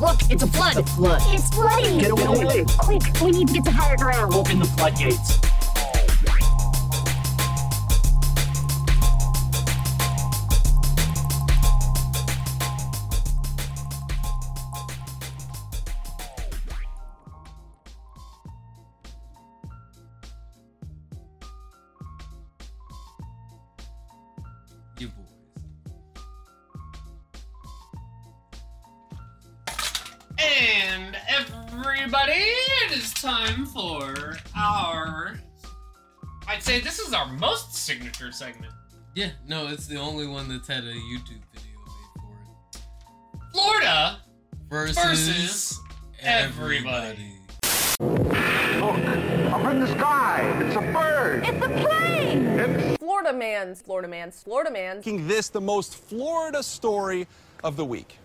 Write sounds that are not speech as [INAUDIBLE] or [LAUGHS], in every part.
Look, it's a flood. The flood. It's flooding. Get away. Quick, we need to get to higher ground. Open the floodgates. Our most signature segment. Yeah, no, it's the only one that's had a YouTube video made for it. Florida Versus, versus everybody. Look, up in the sky. It's a bird. It's a plane. It's Florida man's, Florida man's, Florida man's. making this the most Florida story of the week.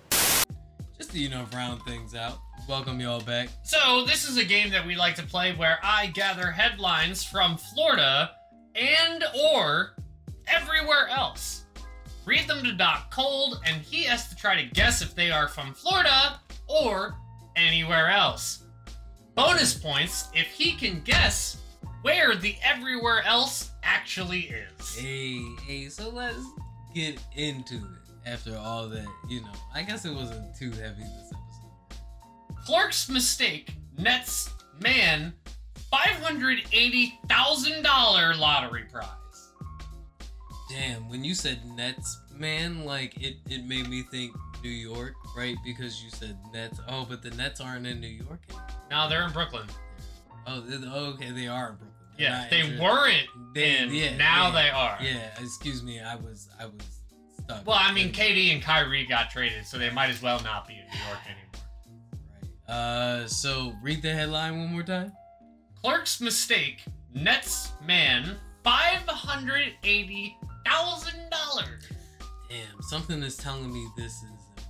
Just to, you know, round things out. Welcome y'all back. So, this is a game that we like to play where I gather headlines from Florida and or everywhere else. Read them to Doc Cold, and he has to try to guess if they are from Florida or anywhere else. Bonus points if he can guess where the everywhere else actually is. Hey, hey, so let's get into it. After all that, you know, I guess it wasn't too heavy this episode. Clerk's mistake nets man $580,000 lottery prize. Damn, when you said Nets, man, like it, it made me think New York, right? Because you said Nets. Oh, but the Nets aren't in New York anymore. Now they're in Brooklyn. Oh, oh, okay, they are in Brooklyn. They're Yeah, they weren't They- in. yeah, now yeah, they are. Yeah, excuse me, I was, I was stuck. Well, I mean, KD and Kyrie got traded, so they might as well not be in New York anymore. Right. Uh, so read the headline one more time. Clerk's mistake nets man $580,000. Damn, something is telling me this is. Uh,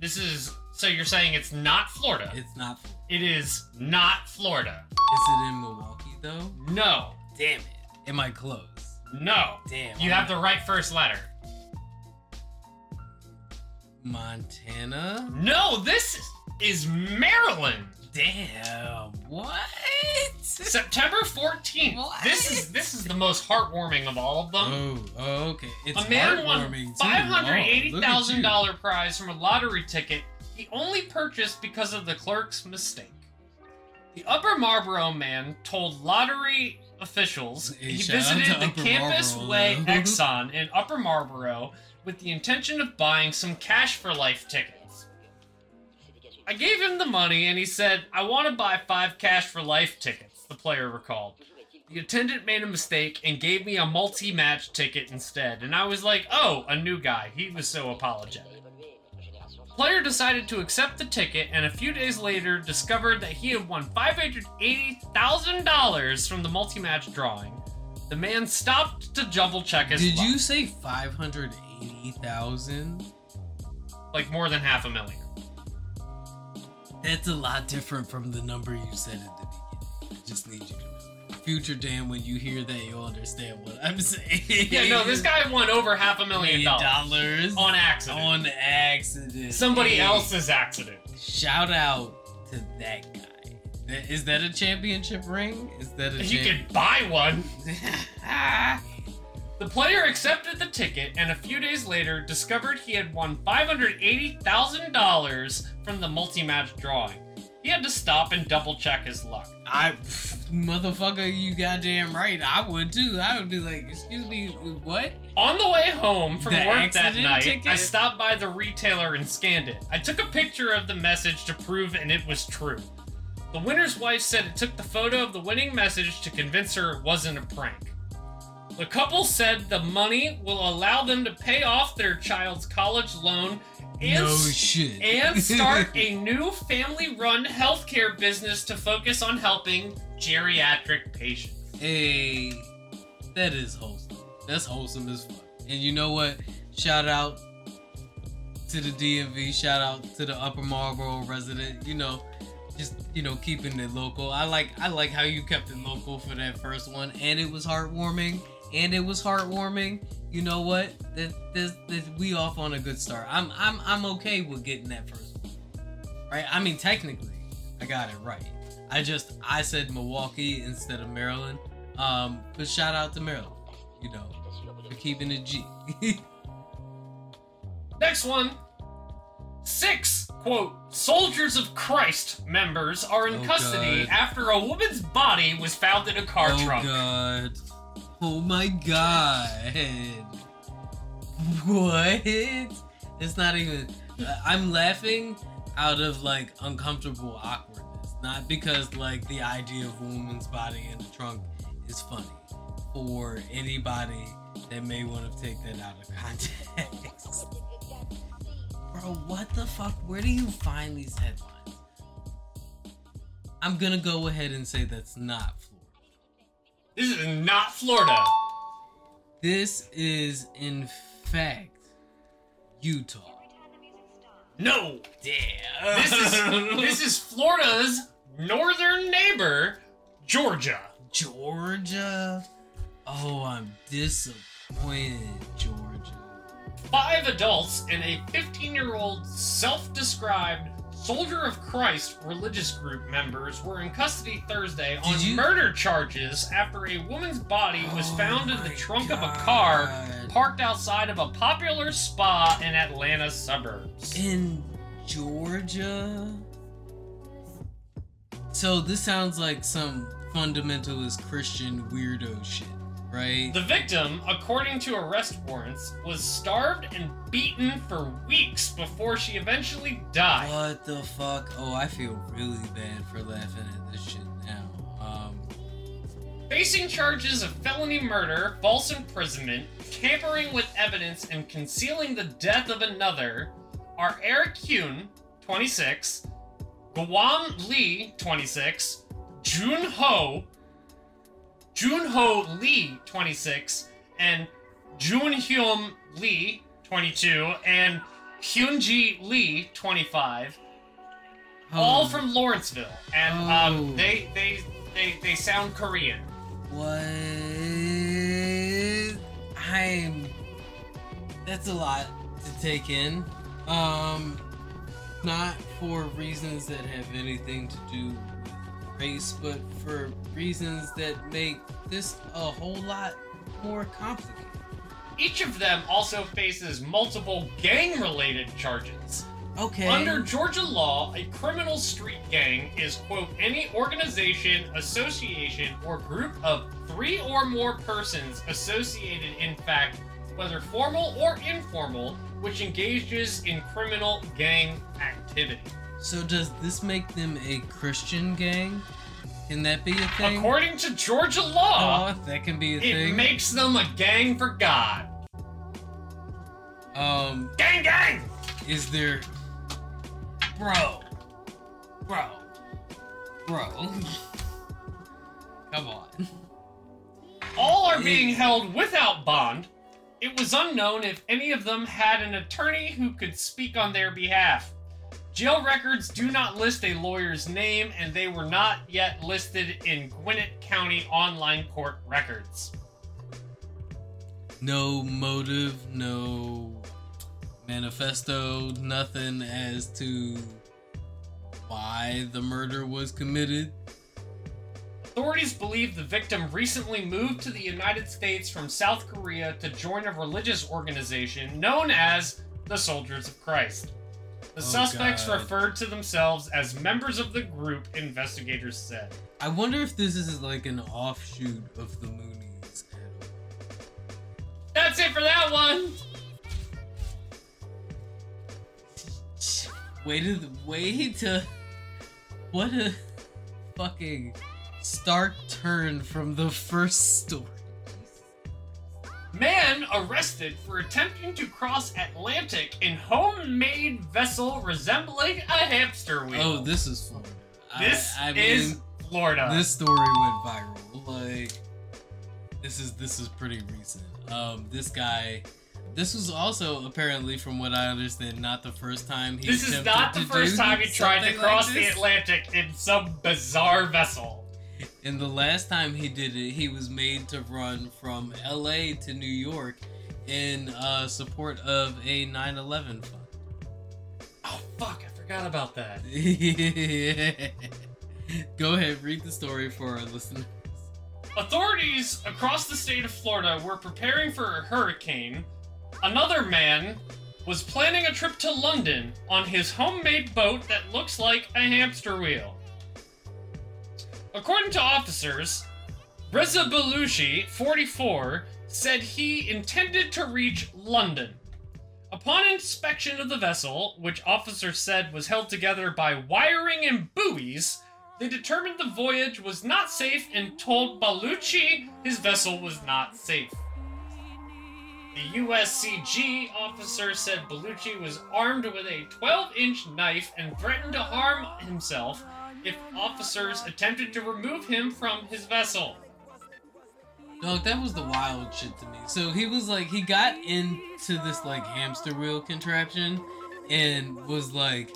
this is. So you're saying it's not Florida? It's not. Florida. It is not Florida. Is it in Milwaukee though? No. Damn it. Am I close? No. Damn. You have the right first letter. Montana. No, this is Maryland. Damn. What? September 14th. What? This is this is the most heartwarming of all of them. Oh, oh, okay. It's a man won five hundred eighty thousand dollar prize from a lottery ticket he only purchased because of the clerk's mistake. The Upper Marlboro man told lottery officials Hey, he visited the Upper Campus Marlboro, Way. [LAUGHS] Exxon in Upper Marlboro with the intention of buying some cash for life tickets. I gave him the money and he said, I want to buy five cash for life tickets, the player recalled. The attendant made a mistake and gave me a multi match ticket instead, and I was like, oh, a new guy. He was so apologetic. Player decided to accept the ticket and a few days later discovered that he had won $580,000 from the multi match drawing. The man stopped to double check his Did luck. you say five hundred eighty thousand? like more than half a million. That's a lot different from the number you said at the beginning. I just need you to know. Future Dan, when you hear that, you'll understand what I'm saying. Yeah, no, this guy won over half a million dollars on accident. on accident. Somebody else's accident. Shout out to that guy. Is that a championship ring? Is that a You champ- could buy one. [LAUGHS] The player accepted the ticket and a few days later discovered he had won $580,000 from the multi match drawing. He had to stop and double check his luck. I, [LAUGHS] motherfucker, you goddamn right. I would too. I would be like, excuse me, what? On the way home from The work that night, ticket? I stopped by the retailer and scanned it. I took a picture of the message to prove and it was true. The winner's wife said it took the photo of the winning message to convince her it wasn't a prank. The couple said the money will allow them to pay off their child's college loan and, no shit. and start [LAUGHS] a new family run healthcare business to focus on helping geriatric patients. Hey, that is wholesome. That's wholesome as fuck. And you know what? Shout out to the DMV. Shout out to the Upper Marlboro resident. You know, just you know, keeping it local. I like I like how you kept it local for that first one, and it was heartwarming, and it was heartwarming, you know what? That, that, that we off on a good start. I'm I'm I'm okay with getting that first one. Right? I mean technically I got it right. I just I said Milwaukee instead of Maryland. Um, but shout out to Maryland, you know, for keeping it G. [LAUGHS] Next one. Six, quote, Soldiers of Christ members are in Oh, custody God. after a woman's body was found in a car oh trunk. god. Oh my god. What? It's not even. uh, I'm laughing out of like uncomfortable awkwardness, not because like the idea of a woman's body in the trunk is funny for anybody that may want to take that out of context. Bro, what the fuck? Where do you find these headlines? I'm gonna go ahead and say that's not. This is not Florida. This is, in fact, Utah. No. Damn. This is [LAUGHS] this is Florida's northern neighbor, Georgia. Georgia. Oh, I'm disappointed, Georgia. Five adults and a 15-year-old self-described Soldier of Christ religious group members were in custody Thursday on you- murder charges after a woman's body was Oh found in the trunk of a car parked outside of a popular spa in Atlanta suburbs. In Georgia. So this sounds like some fundamentalist Christian weirdo shit, right? The victim, according to arrest warrants, was starved and beaten for weeks before she eventually died. What the fuck? Oh, I feel really bad for laughing at this shit now. Um, Facing charges of felony murder, false imprisonment, tampering with evidence, and concealing the death of another are Eric Kuhn, 26, Guam Lee, 26, Jun Ho, Jun Ho Lee, 26, and Jun Hyun Lee, 22, and Hyunji Lee, 25, all oh, from Lawrenceville, and Oh. um, they they they they sound Korean. What? I'm. That's a lot to take in. Um, not for reasons that have anything to do race, but for reasons that make this a whole lot more complicated. Each of them also faces multiple gang-related charges. Okay. Under Georgia law, a criminal street gang is, quote, any organization, association, or group of three or more persons associated, in fact, whether formal or informal, which engages in criminal gang activity. So does this make them a Christian gang? Can that be a thing? According to Georgia law, Oh, that can be a it thing. makes them a gang for God. um, Gang, gang! is there bro bro bro [LAUGHS] come on All are being held without bond. It was unknown if any of them had an attorney who could speak on their behalf. Jail records do not list a lawyer's name, and they were not yet listed in Gwinnett County online court records. no motive no manifesto nothing as to why the murder was committed Authorities believe the victim recently moved to the United States from South Korea to join a religious organization known as the Soldiers of Christ. The Oh, suspects God. referred to themselves as members of the group, investigators said. i wonder if this is like an offshoot of the moonies That's it for that one! way to way to what a fucking stark turn from the first story Man arrested for attempting to cross Atlantic in homemade vessel resembling a hamster wheel. oh this is fun This I, I is mean, Florida. this story went viral like this is this is pretty recent um this guy this was also apparently from what i understand not the first time he This is not the first time he tried to cross like the. Atlantic in some bizarre vessel. And the last time he did it, he was made to run from LA to New York in uh, support of a 9 11 fund. Oh fuck! I forgot about that. [LAUGHS] Go ahead, read the story for our listeners. Authorities across the state of Florida were preparing for a hurricane. Another man was planning a trip to London on his homemade boat that looks like a hamster wheel. According to officers, Reza Baluchi, 44, said he intended to reach London. Upon inspection of the vessel, which officers said was held together by wiring and buoys, they determined the voyage was not safe and told Baluchi his vessel was not safe. The USCG officer said Baluchi was armed with a 12 inch knife and threatened to harm himself if officers attempted to remove him from his vessel. Dog, that was the wild shit to me. So he was like, he got into this like hamster wheel contraption and was like,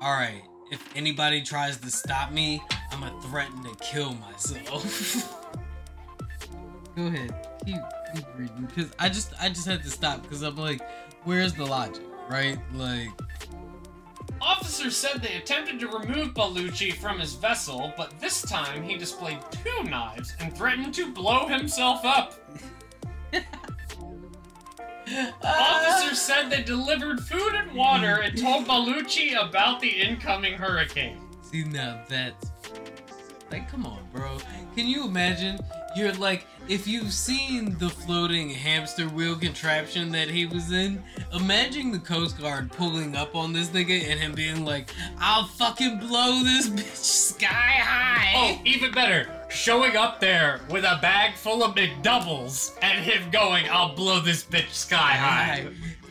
all right, if anybody tries to stop me, I'm gonna threaten to kill myself. [LAUGHS] Go ahead, keep, keep reading, because I just I just had to stop because I'm like, where's the logic, right? Like, Officers said they attempted to remove Baluchi from his vessel, but this time he displayed two knives and threatened to blow himself up. Officers said they delivered food and water and told Baluchi about the incoming hurricane. See now that's like come on bro. Can you imagine you're like if you've seen the floating hamster wheel contraption that he was in, imagine the Coast Guard pulling up on this nigga and him being like, I'll fucking blow this [LAUGHS] bitch sky high. Oh, even better, showing up there with a bag full of McDoubles and him going, I'll blow this bitch sky high.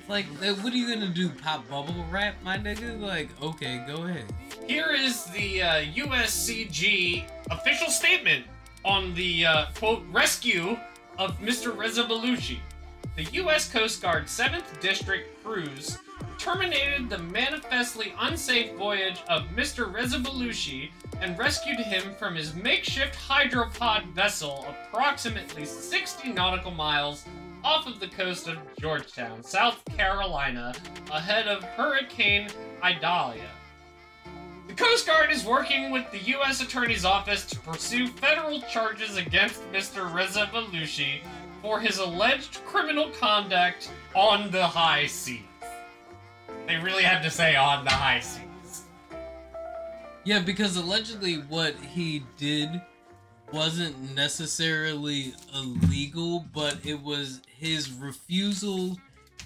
Like, uh, what are you gonna do? Pop bubble wrap, my nigga? Like, okay, go ahead. Here is the uh, USCG official statement on the uh, quote rescue of Mr. Baluchi. The U.S. Coast Guard 7th District crews terminated the manifestly unsafe voyage of Mr. Baluchi and rescued him from his makeshift hydropod vessel approximately 60 nautical miles off of the coast of Georgetown, South Carolina, ahead of Hurricane Idalia. The Coast Guard is working with the U.S. Attorney's Office to pursue federal charges against Mr. Reza Baluchi for his alleged criminal conduct on the high seas. They really had to say on the high seas. Yeah, because allegedly what he did wasn't necessarily illegal, but it was his refusal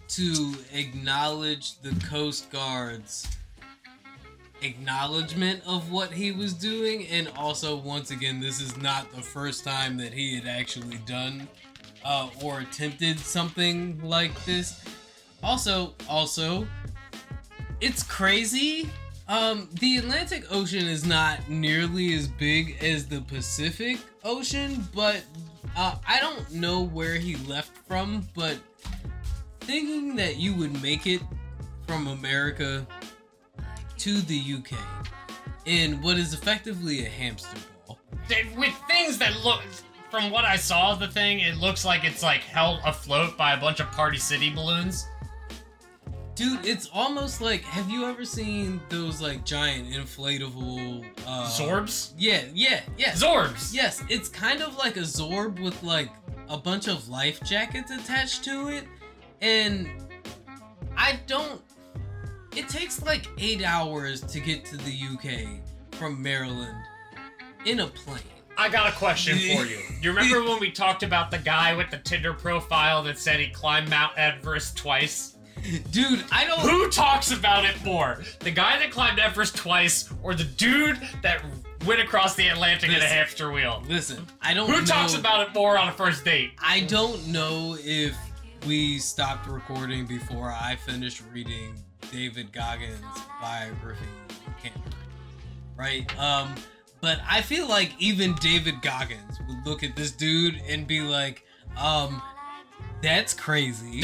to acknowledge the Coast Guard's acknowledgement of what he was doing. And also, once again, this is not the first time that he had actually done uh, or attempted something like this. Also, also, it's crazy. Um, the Atlantic Ocean is not nearly as big as the Pacific Ocean, but uh, I don't know where he left from. But thinking that you would make it from America to the UK in what is effectively a hamster ball. With things that look, from what I saw of the thing, it looks like it's like held afloat by a bunch of Party City balloons. Dude, it's almost like have you ever seen those like giant inflatable uh Zorbs? Yeah, yeah, yeah. Zorbs! Yes, it's kind of like a Zorb with like a bunch of life jackets attached to it. And I don't. It takes like eight hours to get to the UK from Maryland in a plane. I got a question [LAUGHS] for you. You remember when we talked about the guy with the Tinder profile that said he climbed Mount Everest twice? Dude, I don't. Who talks about it more? The guy that climbed Everest twice, or the dude that went across the Atlantic in a hamster wheel? Listen, I don't. Who know, talks about it more on a first date? I don't know if we stopped recording before I finished reading David Goggins' biography on Canterbury, right? Um, but I feel like even David Goggins would look at this dude and be like, um, that's crazy. [LAUGHS]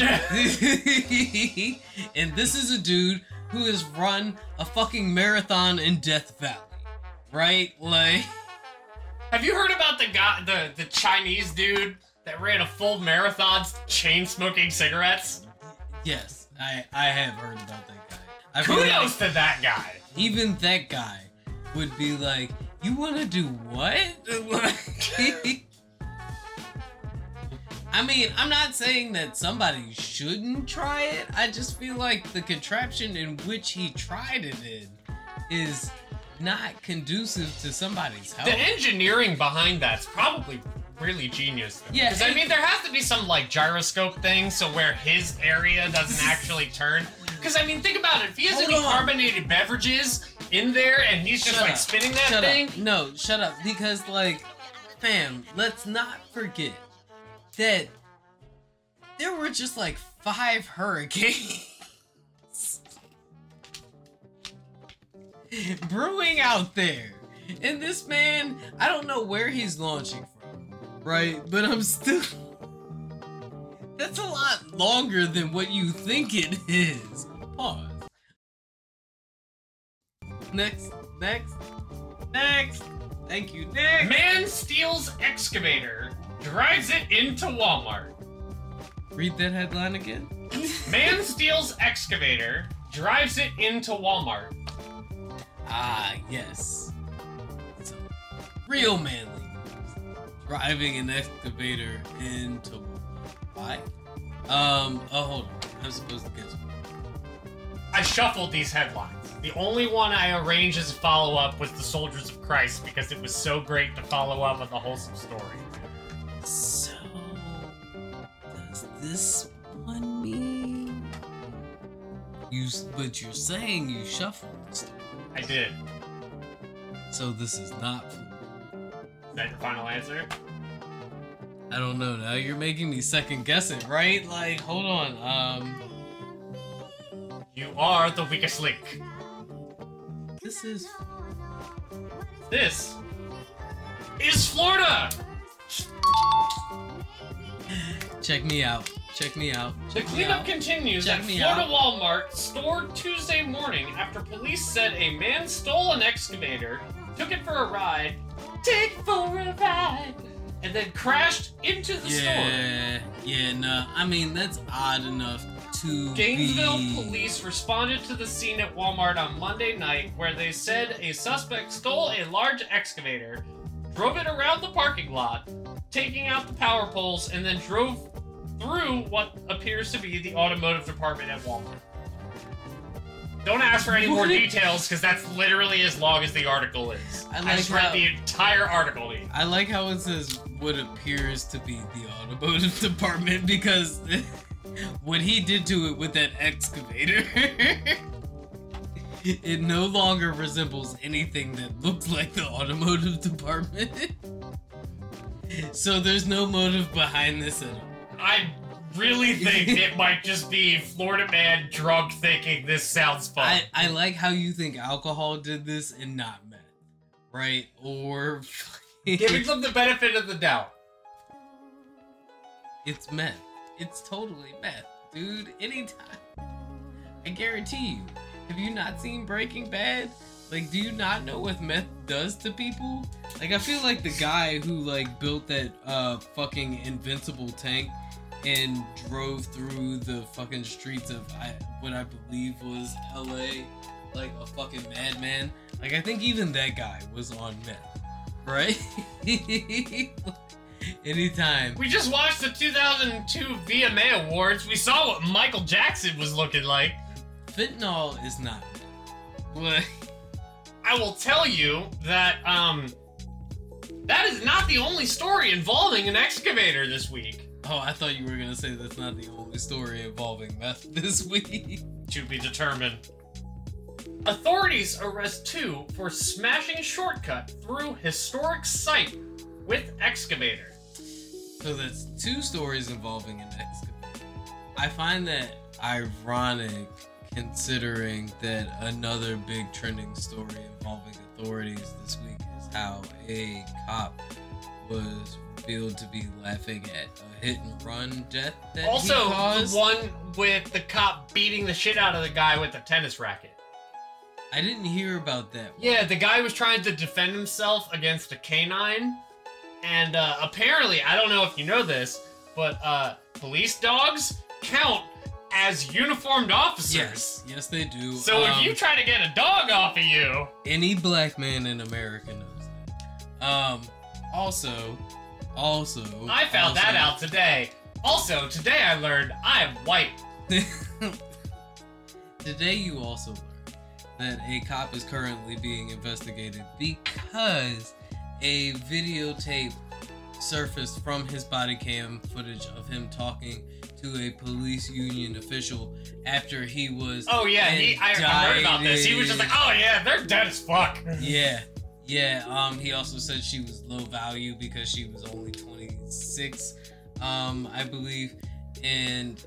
and this is a dude who has run a fucking marathon in Death Valley, right? Like, Have you heard about the guy, the the Chinese dude that ran a full marathon chain smoking cigarettes? Yes, I I have heard about that guy. I feel like Kudos to that guy. even that guy would be like, "You want to do what?" [LAUGHS] I mean, I'm not saying that somebody shouldn't try it. I just feel like the contraption in which he tried it in is not conducive to somebody's health. The engineering behind that's probably really genius. Yeah, because I mean, there has to be some like gyroscope thing, so where his area doesn't [LAUGHS] actually turn. Because I mean, think about it. If he has Hold any on. carbonated beverages in there and he's just Shut like up. spinning that shut thing, Up. No, shut up. Because, like, fam, let's not forget that there were just like five hurricanes [LAUGHS] brewing out there. And this man, I don't know where he's launching from, right? But I'm still. That's a lot longer than what you think it is. Pause. Next, next, next. Thank you, next. man steals excavator, drives it into Walmart. Read that headline again. Man steals excavator, drives it into Walmart. Ah, yes. So, real manly moves. Driving an excavator into why? Um. Oh, hold on. I'm supposed to guess. I shuffled these headlines. The only one I arranged as a follow up was The Soldiers of Christ because it was so great to follow up on the wholesome story. So, does this one mean you? But you're saying you shuffled. I did. So this is not. Is that your final answer? I don't know. Now you're making me second guess it, right? Like, hold on. Um, You are the weakest link. this is This is Florida! check me out. Check me out. The Check me cleanup out. continues Check at Florida out. Walmart store Tuesday morning after police said a man stole an excavator, took it for a ride, take for a ride, and then crashed into the store. Yeah, yeah, no. I mean, that's odd enough to Gainesville be. police responded to the scene at Walmart on Monday night where they said a suspect stole a large excavator, drove it around the parking lot, taking out the power poles, and then drove through what appears to be the automotive department at Walmart. Don't ask for any more details because that's literally as long as the article is. I I, like just read how- the entire article. I like how it says what appears to be the automotive [LAUGHS] department because [LAUGHS] what he did to it with that excavator. [LAUGHS] It no longer resembles anything that looks like the automotive department. so there's no motive behind this at all. I really [LAUGHS] think it might just be Florida man drunk thinking this sounds fun. I, I like how you think alcohol did this and not meth, right? Or [LAUGHS] Giving them the benefit of the doubt. it's meth. It's totally meth, dude. Anytime. I guarantee you. Have you not seen Breaking Bad? Like, do you not know what meth does to people? Like, I feel like the guy who like built that uh fucking invincible tank and drove through the fucking streets of I, what I believe was L.A. like a fucking madman. Like, I think even that guy was on meth, right? [LAUGHS] Anytime. We just watched the 2002 VMA Awards. We saw what Michael Jackson was looking like. Fentanyl is not. I will tell you that um that is not the only story involving an excavator this week. Oh, I thought you were gonna say that's not the only story involving meth [LAUGHS] this week. To be determined. Authorities arrest two for smashing shortcut through historic site with excavator. So that's two stories involving an excavator. I find that ironic considering that another big trending story involving authorities this week is how a cop was revealed to be laughing at a hit and run death that Also, he caused. the one with the cop beating the shit out of the guy with the tennis racket. I didn't hear about that. Yeah, the guy was trying to defend himself against a canine, And uh, apparently, I don't know if you know this, but uh, police dogs count as uniformed officers. Yes, yes, they do. So if Um, you try to get a dog off of you, any black man in America knows that. Um, also, also, I found also- that out today. Also, today I learned I'm white. [LAUGHS] Today, you also learned that a cop is currently being investigated because a videotape surfaced from his body cam footage of him talking to a police union official after he was. Oh yeah, he, I, I heard about this. He was just like, oh yeah, they're dead as fuck. Yeah, yeah. Um, he also said she was low value because she was only 26, um, I believe. And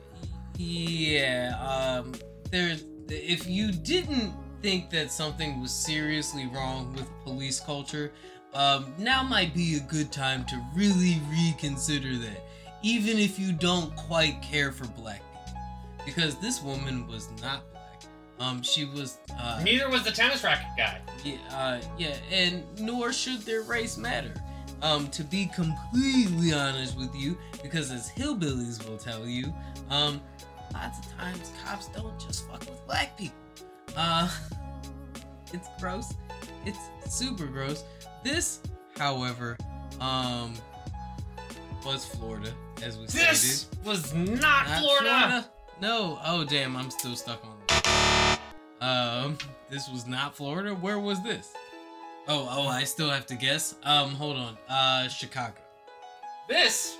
yeah, um, there's if you didn't think that something was seriously wrong with police culture, um, now might be a good time to really reconsider that, even if you don't quite care for black people, because this woman was not. Um, she was. Uh, Neither was the tennis racket guy. yeah, uh, yeah, and nor should their race matter. Um, to be completely honest with you, because as hillbillies will tell you, um, lots of times cops don't just fuck with black people. Uh, [LAUGHS] it's gross. It's super gross. This, however, um, was Florida, as we stated. This was not, Not Florida. No. Oh damn, I'm still stuck on. Um, this was not Florida. Where was this? Oh, oh, I still have to guess. Um, hold on. Uh, Chicago. This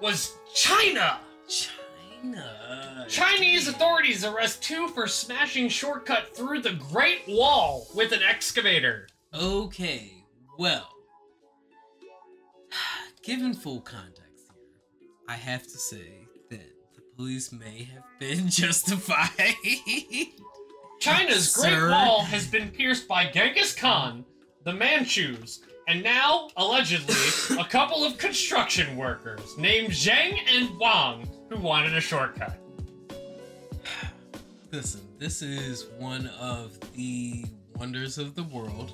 was China. China. Chinese authorities arrest two for smashing shortcut through the Great Wall with an excavator. Okay, well, [SIGHS] given full context here, I have to say that the police may have been [LAUGHS] justified. China's Great Sir? Wall has been pierced by Genghis Khan, the Manchus, and now, allegedly, a couple of construction workers named Zheng and Wang who wanted a shortcut. [SIGHS] Listen, this is one of the wonders of the world.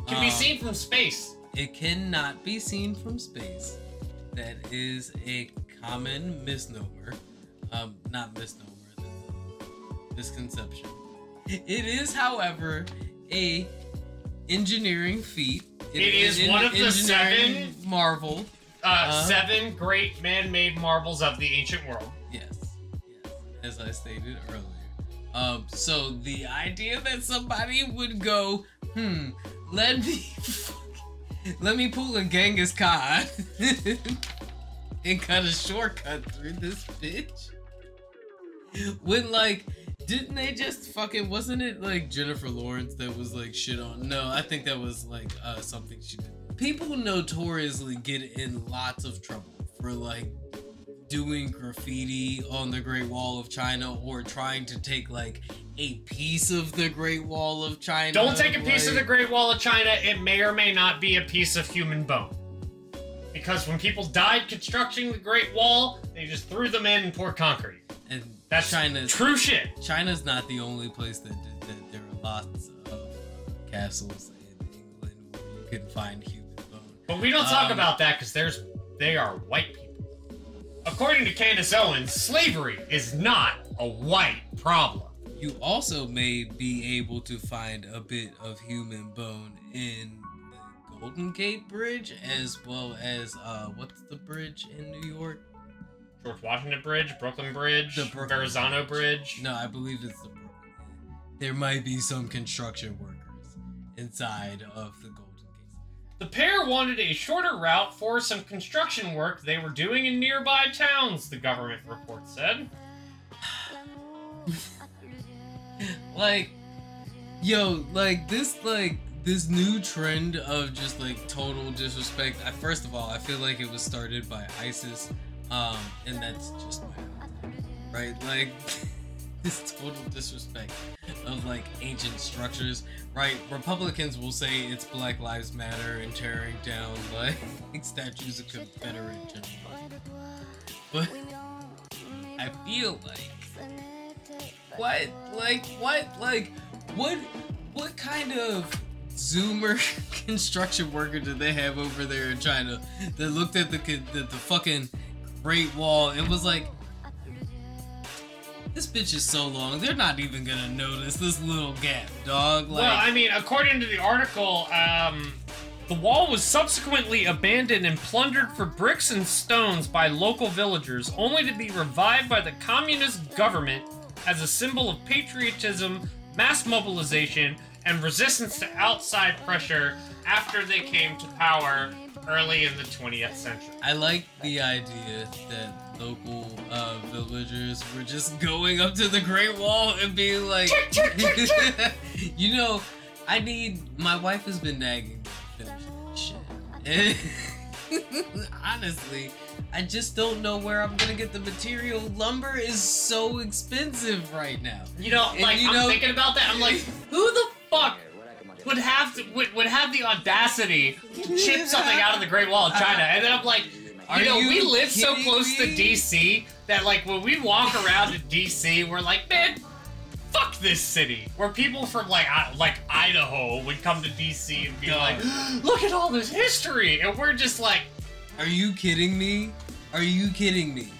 It can be Um, seen from space. It cannot be seen from space. That is a common misnomer. Um, not misnomer, misconception. It is, however, a engineering feat. It is an one of the seven- marvel. Uh, Uh-huh. seven great man-made marvels of the ancient world. Yes, yes, as I stated earlier. Um, so the idea that somebody would go, hmm, let me, [LAUGHS] let me pull a Genghis Khan [LAUGHS] and cut a shortcut through this bitch. When like, didn't they just fucking? Wasn't it like Jennifer Lawrence that was like shit on? No, I think that was like uh, something she did. People notoriously get in lots of trouble for like doing graffiti on the Great Wall of China or trying to take like a piece of the Great Wall of China. Don't take a piece of the Great Wall of China. It may or may not be a piece of human bone. Because when people died constructing the Great Wall, they just threw them in and poured concrete. And That's China's true shit. China's not the only place that did that. There are lots of uh, castles in England where you can find human bone. But we don't talk Um, about that because there's they are white people. According to Candace Owens, slavery is not a white problem. You also may be able to find a bit of human bone in the Golden Gate Bridge, as well as uh, what's the bridge in New York? George Washington Bridge, Brooklyn Bridge, The Brooklyn Verrazano Bridge. No, I believe it's the Brooklyn. There might be some construction workers inside of the Golden Gate. The pair wanted a shorter route for some construction work they were doing in nearby towns, the government report said. [LAUGHS] like yo like this like this new trend of just like total disrespect I, first of all i feel like it was started by isis um and that's just my right? Like [LAUGHS] this total disrespect of like ancient structures right? Republicans will say it's black lives matter and tearing down [LAUGHS] like statues of confederate generals. But [LAUGHS] i feel like what? Like what? Like what what kind of zoomer construction worker did they have over there in China that looked at the the, the fucking Great Wall. It was like, "This bitch is so long, they're not even gonna notice this little gap, dog." Like, well, I mean, according to the article, um, the wall was subsequently abandoned and plundered for bricks and stones by local villagers, only to be revived by the communist government as a symbol of patriotism, mass mobilization, and resistance to outside pressure after they came to power early in the 20th century. I like the idea that local uh, villagers were just going up to the Great Wall and being like, [LAUGHS] you know, I need. My wife has been nagging me to finish this shit. And [LAUGHS] honestly, I just don't know where I'm gonna get the material. Lumber is so expensive right now. You know, And like you I'm know- thinking about that. I'm like, who the fuck would have to would, would have the audacity to chip something out of the Great Wall of China? And then I'm like, you know, you we live so close to? DC that like when we walk around in DC, we're like, man. Fuck this city, where people from like I- like Idaho would come to DC and be God. like, [GASPS] "Look at all this history," and we're just like, Are you kidding me? Are you kidding me?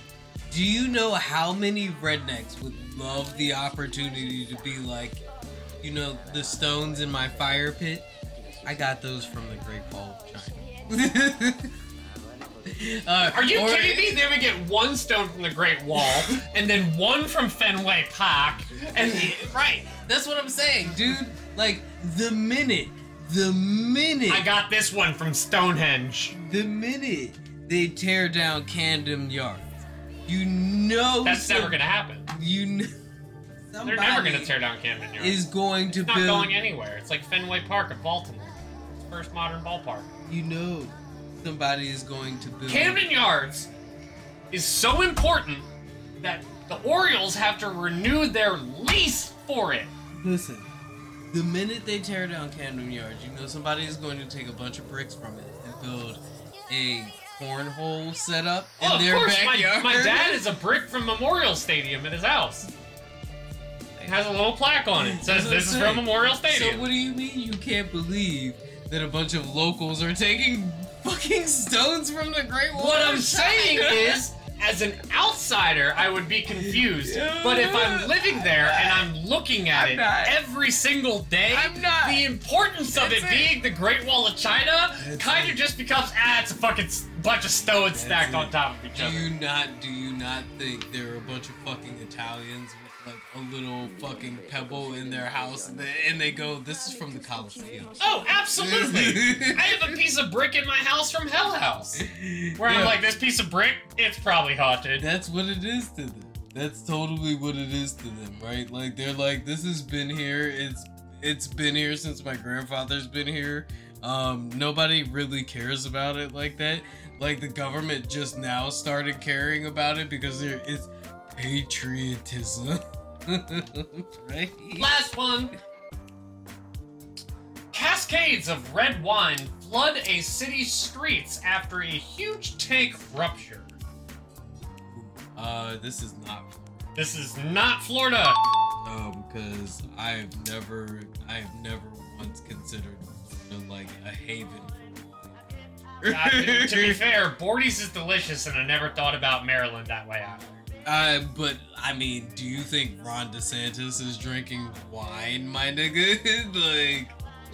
Do you know how many rednecks would love the opportunity to be like, you know, the stones in my fire pit? I got those from the Great Wall of China. [LAUGHS] uh, Are you or- kidding me? They would get one stone from the Great Wall, [LAUGHS] and then one from Fenway Park, and right. That's what I'm saying, dude. Like the minute, the minute, I got this one from Stonehenge. the minute they tear down Camden Yards, you know That's some- never gonna happen. You know, They're never gonna tear down Camden Yards. Is going to it's not build. going anywhere. It's like Fenway Park at Baltimore. It's first modern ballpark. You know, somebody is going to build. Camden Yards is so important that the Orioles have to renew their lease for it. Listen, the minute they tear down Camden Yards, you know somebody is going to take a bunch of bricks from it and build a cornhole setup in Oh, of their course, my, backyard. my dad is a brick from Memorial Stadium at his house. It has a little plaque on it. It says this is from Memorial Memorial So what do you mean you can't believe that a bunch of locals are taking fucking stones from the Great Wall? What I'm saying [LAUGHS] is, as an outsider, I would be confused. But if I'm living there and I'm looking at I'm it not. every single day, the importance of it, it. being the Great Wall of China kind of just becomes ah, it's a fucking bunch of stones stacked it. on top of each Do other. you not do you not think there are a bunch of fucking Italians like a little fucking pebble in their house and they, and they go, This is from the Coliseum." [LAUGHS] Oh, absolutely! I have a piece of brick in my house from Hell House, where I'm like, this piece of brick, it's probably haunted. That's what it is to them. That's totally what it is to them, right? Like they're like, This has been here, it's it's been here since my grandfather's been here. Um, nobody really cares about it like that. Like the government just now started caring about it because there it's patriotism. [LAUGHS] right? Last one. Cascades of red wine flood a city's streets after a huge tank rupture. Uh, this is not This is not Florida. um because I've never I've never once considered Florida like a haven to be [LAUGHS] fair, Boordy's is delicious, and I never thought about Maryland that way either. Uh, but I mean, do you think Ron DeSantis is drinking wine, my nigga? [LAUGHS] like,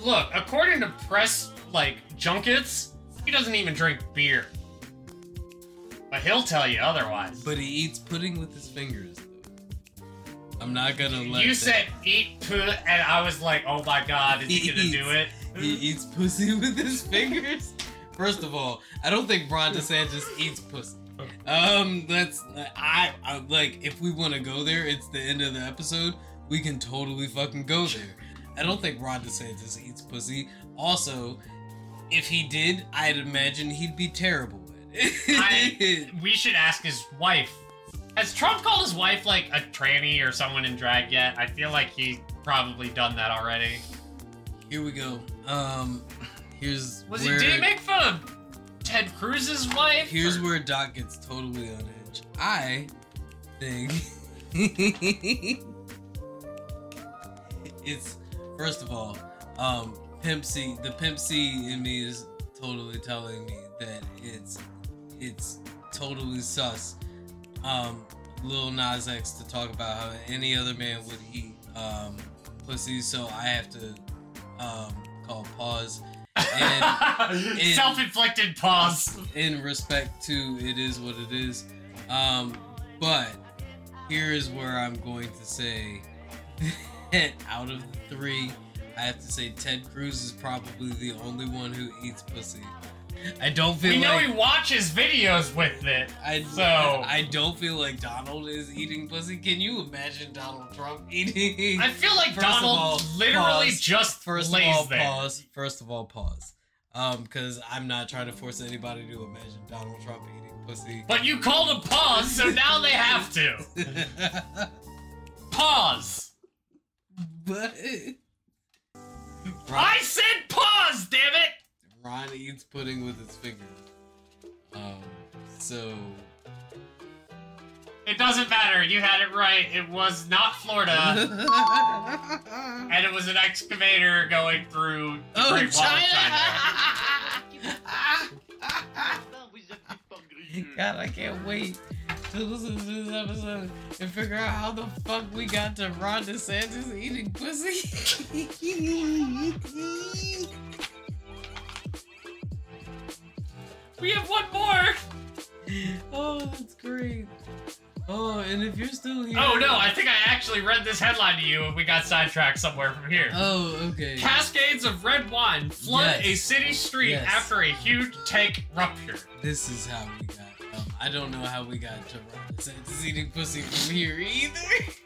Look, according to press like junkets, he doesn't even drink beer. But he'll tell you otherwise. but he eats pudding with his fingers. I'm not gonna let. you that- said eat poo, and I was like, oh my god, is he He gonna do it? he eats pussy [LAUGHS] with his fingers. First of all, I don't think Ron [LAUGHS] DeSantis eats pussy. Um, that's I, I like if we want to go there, it's the end of the episode. We can totally fucking go there. I don't think Ron DeSantis eats pussy. Also, if he did, I'd imagine he'd be terrible at I, we should ask his wife. Has Trump called his wife like a tranny or someone in drag yet? I feel like he's probably done that already. Here we go. Um, here's Was where, he? Did he make fun of Ted Cruz's wife? Here's or- where Doc gets totally on edge. I think [LAUGHS] it's first of all, um, pimp C, the pimp C in me is totally telling me that it's it's totally sus. Um, Lil Nas X to talk about how any other man would eat um, pussy, so I have to um, call pause. [LAUGHS] In- Self-inflicted pause. in respect to it is what it is. Um, but here is where I'm going to say that [LAUGHS] out of the three, I have to say Ted Cruz is probably the only one who eats pussy. I don't feel We know he watches videos with it. I so I don't feel like Donald is eating pussy. Can you imagine Donald Trump [LAUGHS] eating? I feel like First Donald all, literally pause. just First lays of all, there. pause. First of all, pause. Um, because I'm not trying to force anybody to imagine Donald Trump eating pussy. But you called a pause, so now they have to. [LAUGHS] Pause. but I said pause, damn it! Ron eats pudding with his fingers. Um, so It doesn't matter. You had it right. It was not Florida, [LAUGHS] and it was an excavator going through the oh, Great Wall of China! [LAUGHS] God, I can't wait to listen to this episode and figure out how the fuck we got to Ron DeSantis eating pussy. [LAUGHS] We have one more. oh, that's great. Oh, and if you're still here. Oh no, I think I actually read this headline to you, and we got sidetracked somewhere from here. Oh, okay. Cascades of red wine flood Yes. a city street Yes. after a huge tank rupture. This is how we got. Um, I don't know how we got to Ron DeSantis eating pussy from here either. [LAUGHS]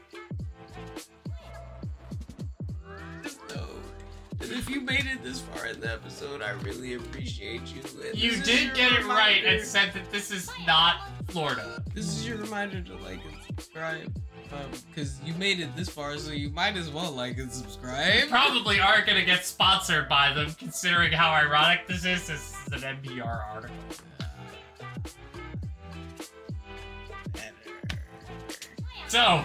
that if you made it this far in the episode, I really appreciate you. And You did get it right and said that this is not Florida. This is your reminder to like and subscribe. Um, cause you made it this far, so you might as well like and subscribe. Probably aren't gonna get sponsored by them, considering how ironic this is. This is an NPR article. So,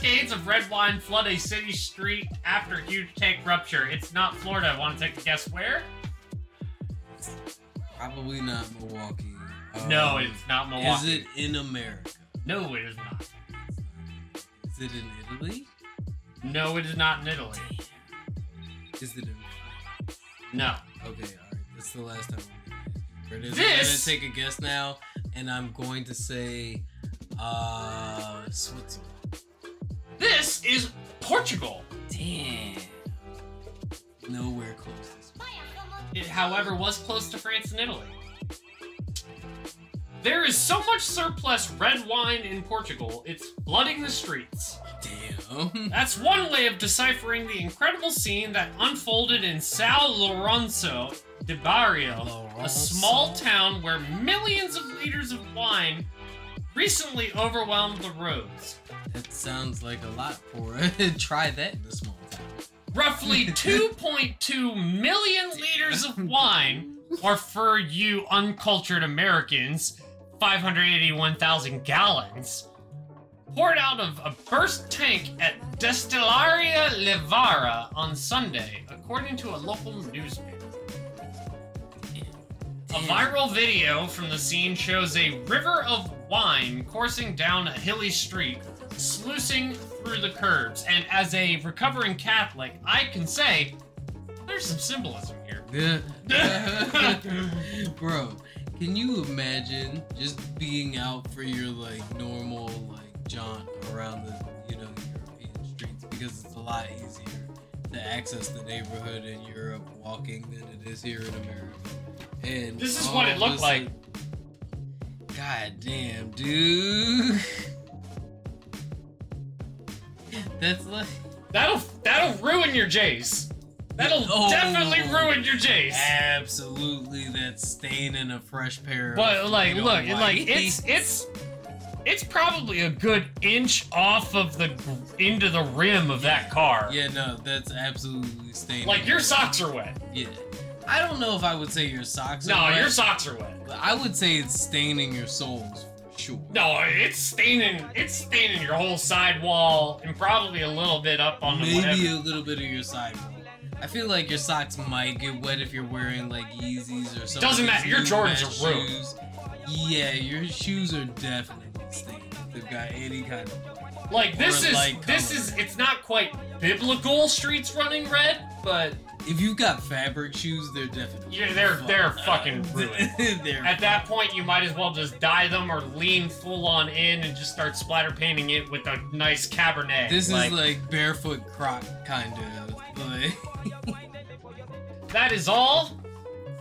cascades of red wine flood a city street after huge tank rupture. It's not Florida. Want to take a guess where? Probably not Milwaukee. no, Um, it's not Milwaukee. Is it in America? No, it is not. Is it in Italy? No, it is not in Italy. Is it in? No. Okay, all right. That's the last time. I'm gonna, This- I'm gonna take a guess now, and I'm going to say, uh, Switzerland. This is Portugal. Damn. Nowhere close. It, however, was close to France and Italy. There is so much surplus red wine in Portugal, it's flooding the streets. Damn. [LAUGHS] That's one way of deciphering the incredible scene that unfolded in São Lourenço de Barrio, a small town where millions of liters of wine recently overwhelmed the roads. That sounds like a lot for Try [LAUGHS] that in a small town. Roughly [LAUGHS] 2.2 million liters of wine, or for you uncultured Americans, 581,000 gallons, poured out of a burst tank at Destilaria Levira on Sunday, according to a local newspaper. A viral video from the scene shows a river of wine coursing down a hilly street, sluicing through the curbs. And as a recovering Catholic, I can say there's some symbolism here. [LAUGHS] Bro, can you imagine just being out for your like normal like jaunt around the you know European streets because it's a lot easier to access the neighborhood in Europe walking than it is here in America. And This is what it looked like. God damn, dude. [LAUGHS] That's like That'll that'll ruin your Jays. That'll Oh. definitely ruin your Jays. absolutely that stain in a fresh pair. But like, look, like whites. it's [LAUGHS] it's it's probably a good inch off of the into the rim of that car. Yeah, no, that's absolutely staining. Like your socks are wet. Yeah. I don't know if I would say your socks No, are wet, No, your socks are wet. but I would say it's staining your soles for sure. No, it's staining. It's staining your whole sidewall and probably a little bit up on the Maybe a little bit of your sidewall. I feel like your socks might get wet if you're wearing like Yeezys or something. Doesn't matter, your Jordans are ruined. Yeah, your shoes are definitely stained. They've got any kind of. Like this is this color. is it's not quite biblical streets running red, but If you've got fabric shoes, they're definitely. Yeah, they're- they're fucking ruined. [LAUGHS] they're at that point you might as well just dye them or lean full on in and just start splatter painting it with a nice cabernet. This is like barefoot croc kind of. Like, [LAUGHS] that is all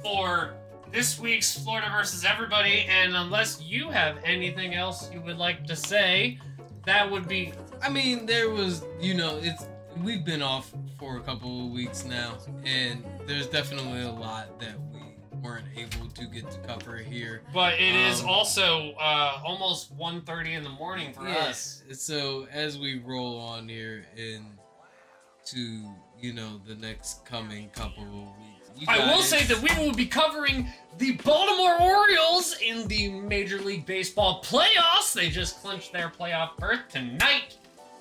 for this week's Florida versus everybody. And unless you have anything else you would like to say, that would be I mean, there was, you know, it's we've been off for a couple of weeks now, and there's definitely a lot that we weren't able to get to cover here. But it is Um, also uh, almost 1.30 in the morning for us. Yes. So as we roll on here into you know the next coming couple of weeks, you I will say that we will be covering the Baltimore Orioles in the Major League Baseball playoffs. They just clinched their playoff berth tonight.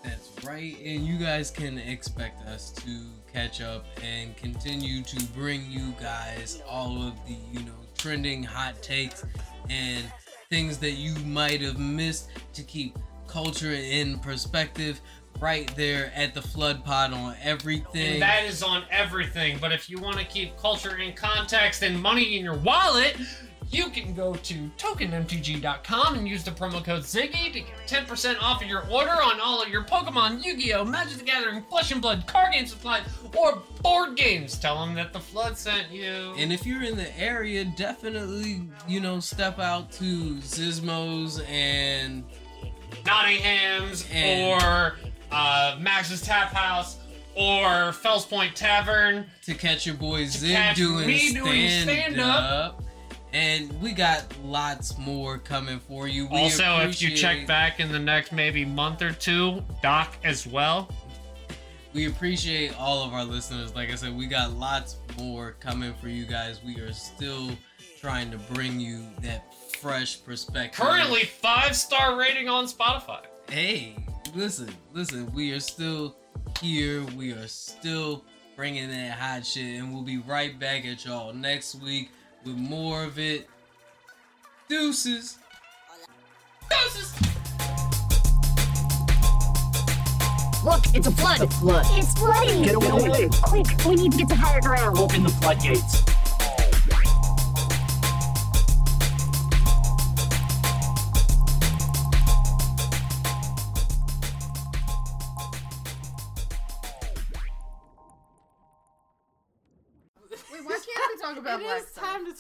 That's right, and you guys can expect us to catch up and continue to bring you guys all of the, you know, trending hot takes and things that you might have missed to keep culture in perspective right there at the flood pod on everything. And that is on everything. But if you want to keep culture in context and money in your wallet, you can go to tokenmtg.com and use the promo code Ziggy to get 10% off of your order on all of your Pokemon, Yu-Gi-Oh, Magic the Gathering, Flesh and Blood, card game supplies, or board games. Tell them that the flood sent you. And if you're in the area, definitely, you know, step out to Zizmos and Nottingham's And- or uh, Max's Tap House or Fells Point Tavern. to catch your boy Zig doing me doing stand, up. And we got lots more coming for you. We also, if you check back in the next maybe month or two, Doc as well. we appreciate all of our listeners. Like I said, we got lots more coming for you guys. We are still trying to bring you that fresh perspective. Currently, five star rating on Spotify. hey, listen, listen, we are still here. We are still bringing that hot shit, and we'll be right back at y'all next week with more of it. Deuces. Deuces. Look, it's a flood. flood. It's flooding. Get away. Quick, we need to get to higher ground. Open the floodgates. [LAUGHS]